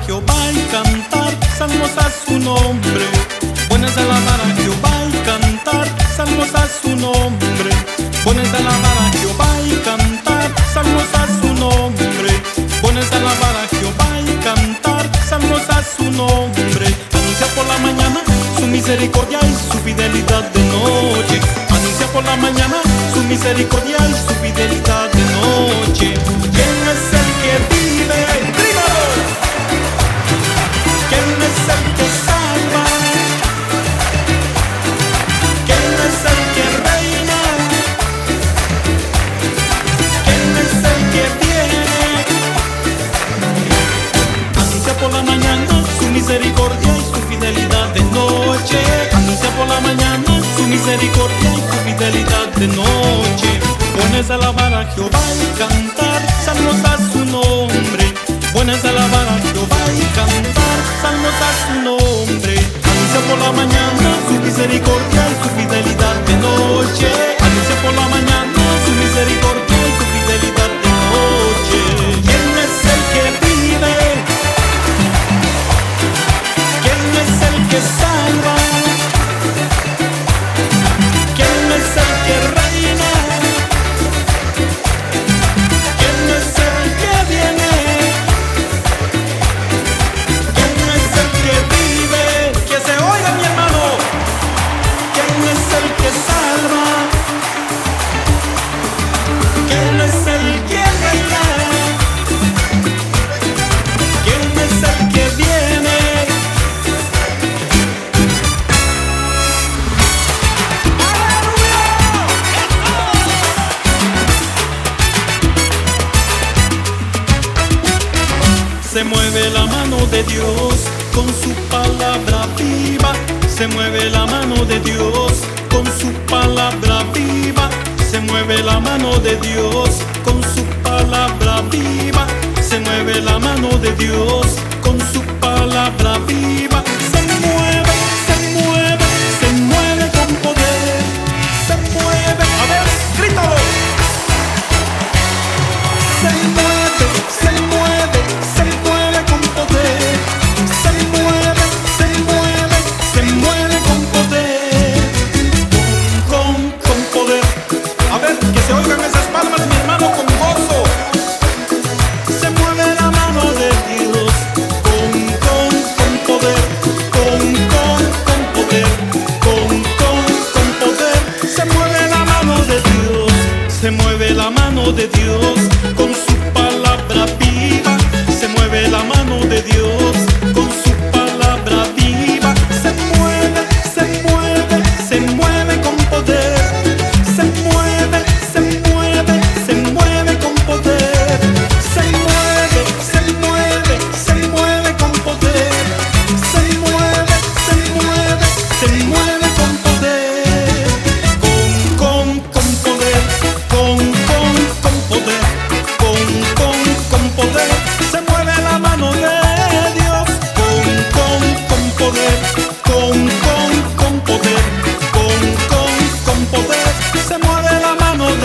Jehová y cantar salmos a su nombre. Bueno es alabar a Jehová y cantar salmos a su nombre. Bueno es alabar a Jehová y cantar salmos a su nombre. Bueno es alabar a Jehová y cantar salmos a su nombre. Anuncia por la mañana su misericordia y su fidelidad de noche. Anuncia por la mañana su misericordia y su fidelidad de noche. ¿Quién es el de noche. Pones a alabar a Jehová y cantar salmos a su nombre. Pones a alabar a Jehová y cantar salmos a su nombre. Anuncia por la mañana su misericordia y su fidelidad de noche. Anuncia por la mañana mueve la mano de Dios con su palabra viva. Se mueve la mano de Dios con su palabra viva. Se mueve la mano de Dios con su palabra viva. Se mueve la mano de Dios con su palabra viva.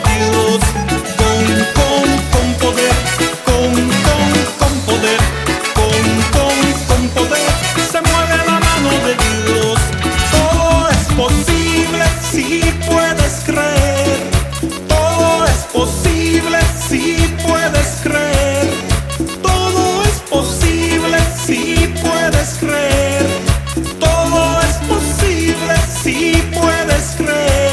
Dios. Con, con, con poder. Con, con, con poder. Con, con, con poder. Se mueve la mano de Dios. Todo es posible si puedes creer. Todo es posible si puedes creer. Todo es posible si puedes creer. Todo es posible si puedes creer.